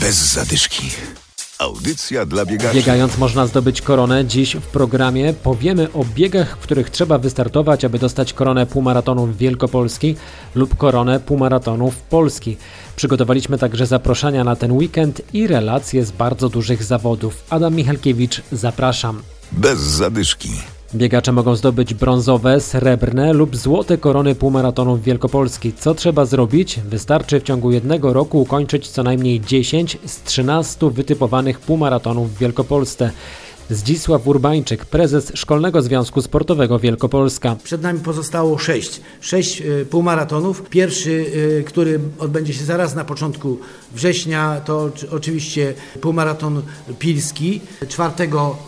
Bez zadyszki. Audycja dla biegaczy. Biegając można zdobyć koronę. Dziś w programie powiemy o biegach, w których trzeba wystartować, aby dostać koronę półmaratonów Wielkopolski lub koronę półmaratonów Polski. Przygotowaliśmy także zaproszenia na ten weekend i relacje z bardzo dużych zawodów. Adam Michalkiewicz, zapraszam. Bez zadyszki. Biegacze mogą zdobyć brązowe, srebrne lub złote korony półmaratonów Wielkopolski. Co trzeba zrobić? Wystarczy w ciągu jednego roku ukończyć co najmniej 10 z 13 wytypowanych półmaratonów w Wielkopolsce. Zdzisław Urbańczyk, prezes Szkolnego Związku Sportowego Wielkopolska. Przed nami pozostało sześć. Sześć y, półmaratonów. Pierwszy, y, który odbędzie się zaraz na początku września, to oczywiście półmaraton pilski 4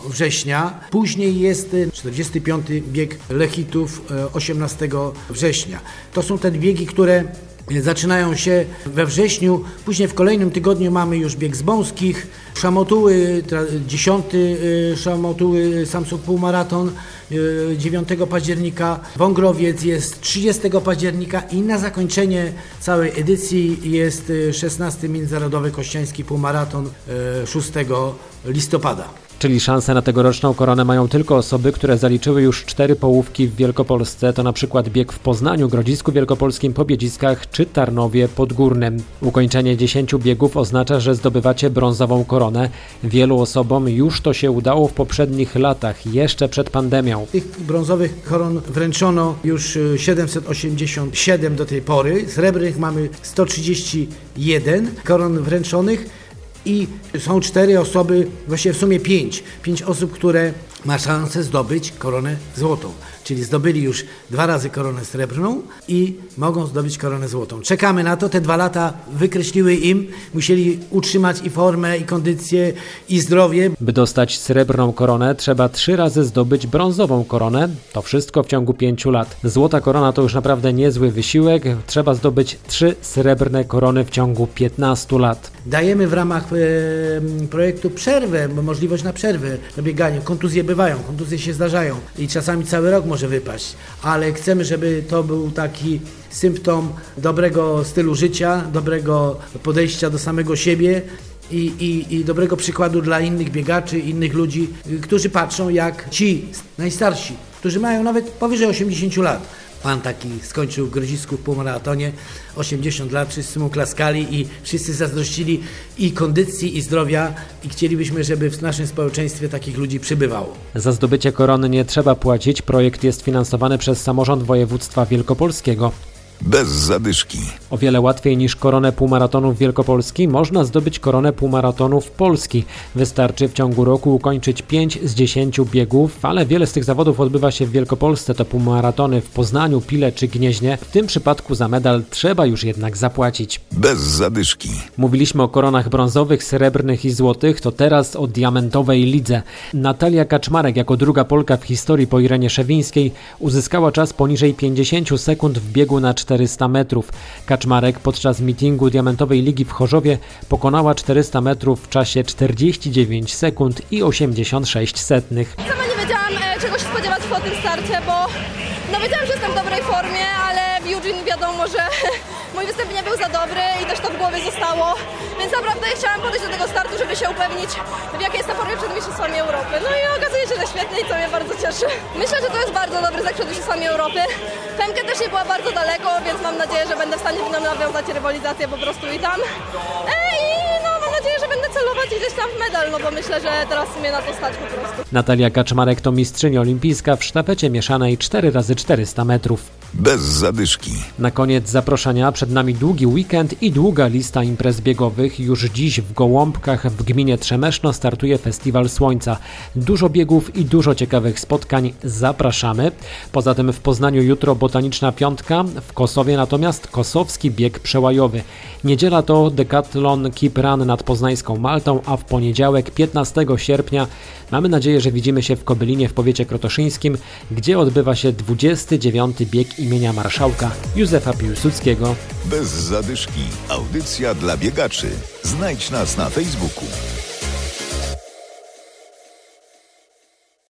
września. Później jest 45. bieg Lechitów 18 września. To są te biegi, które zaczynają się we wrześniu. Później w kolejnym tygodniu mamy już bieg z Bąskich, Szamotuły, 10 y, Szamotuły Samsung Półmaraton 9 y, października, Wągrowiec jest 30 października i na zakończenie całej edycji jest 16 y, Międzynarodowy Kościański Półmaraton 6 listopada. Czyli szansę na tegoroczną koronę mają tylko osoby, które zaliczyły już cztery połówki w Wielkopolsce, to na przykład bieg w Poznaniu, Grodzisku Wielkopolskim, Pobiedziskach czy Tarnowie Podgórnym. Ukończenie 10 biegów oznacza, że zdobywacie brązową koronę. Wielu osobom już to się udało w poprzednich latach, jeszcze przed pandemią. Tych brązowych koron wręczono już 787 do tej pory, srebrnych mamy 131 koron wręczonych i są cztery osoby, właściwie w sumie pięć, pięć osób, które ma szansę zdobyć koronę złotą. Czyli zdobyli już dwa razy koronę srebrną i mogą zdobyć koronę złotą. Czekamy na to. Te dwa lata wykreśliły im. Musieli utrzymać i formę, i kondycję, i zdrowie. By dostać srebrną koronę, trzeba trzy razy zdobyć brązową koronę. To wszystko w ciągu pięciu lat. Złota korona to już naprawdę niezły wysiłek. Trzeba zdobyć trzy srebrne korony w ciągu 15 lat. Dajemy w ramach e, projektu przerwę, możliwość na przerwę na bieganiu. Kontuzje bywają, kontuzje się zdarzają i czasami cały rok może wypaść, ale chcemy, żeby to był taki symptom dobrego stylu życia, dobrego podejścia do samego siebie. I, i, i dobrego przykładu dla innych biegaczy, innych ludzi, którzy patrzą jak ci najstarsi, którzy mają nawet powyżej 80 lat Pan taki skończył w Grodzisku w półmaratonie, 80 lat, wszyscy mu klaskali i wszyscy zazdrościli i kondycji, i zdrowia i chcielibyśmy, żeby w naszym społeczeństwie takich ludzi przybywało. Za zdobycie korony nie trzeba płacić. Projekt jest finansowany przez samorząd województwa wielkopolskiego. Bez zadyszki. O wiele łatwiej niż koronę półmaratonów Wielkopolski można zdobyć koronę półmaratonów Polski. Wystarczy w ciągu roku ukończyć 5 z 10 biegów, ale wiele z tych zawodów odbywa się w Wielkopolsce. To półmaratony w Poznaniu, Pile czy Gnieźnie. W tym przypadku za medal trzeba już jednak zapłacić. Bez zadyszki. Mówiliśmy o koronach brązowych, srebrnych i złotych, to teraz o diamentowej lidze. Natalia Kaczmarek jako druga Polka w historii po Irenie Szewińskiej uzyskała czas poniżej 50 sekund w biegu na 4 400 metrów. Kaczmarek podczas mitingu Diamentowej Ligi w Chorzowie pokonała 400 metrów w czasie 49 sekund i 86 setnych. Sama nie wiedziałam e, czego się spodziewać po tym starcie, bo no wiedziałam, że jestem w dobrej formie, ale w Eugene wiadomo, że mój występ nie był za dobry i też to w głowie zostało, więc naprawdę chciałam podejść do tego startu, żeby się upewnić w jakiej jestem formie przed Mistrzostwami Europy. No i okazuje się, że świetnie i to mnie bardzo cieszy. Myślę, że to jest bardzo dobry znak przed Mistrzostwami Europy. Femkę też nie była bardzo daleko, więc mam nadzieję, że będę w stanie nawiązać rywalizację po prostu i tam. Ej, no mam nadzieję, że będę celować gdzieś tam w medal, no bo myślę, że teraz mnie na to stać po prostu. Natalia Kaczmarek to mistrzyni olimpijska w sztafecie mieszanej 4x400 metrów. Bez zadyszki. Na koniec zaproszenia przed nami długi weekend i długa lista imprez biegowych. Już dziś w Gołąbkach w gminie Trzemeszno startuje Festiwal Słońca. Dużo biegów i dużo ciekawych spotkań. Zapraszamy. Poza tym w Poznaniu jutro Botaniczna Piątka, w Kosowie natomiast Kosowski Bieg Przełajowy. Niedziela to Decathlon Keep Run nad poznańską Maltą, a w poniedziałek 15 sierpnia mamy nadzieję, że widzimy się w Kobylinie w powiecie krotoszyńskim, gdzie odbywa się 29 bieg imienia marszałka Józefa Piłsudskiego. Bez zadyszki. Audycja dla biegaczy. Znajdź nas na Facebooku.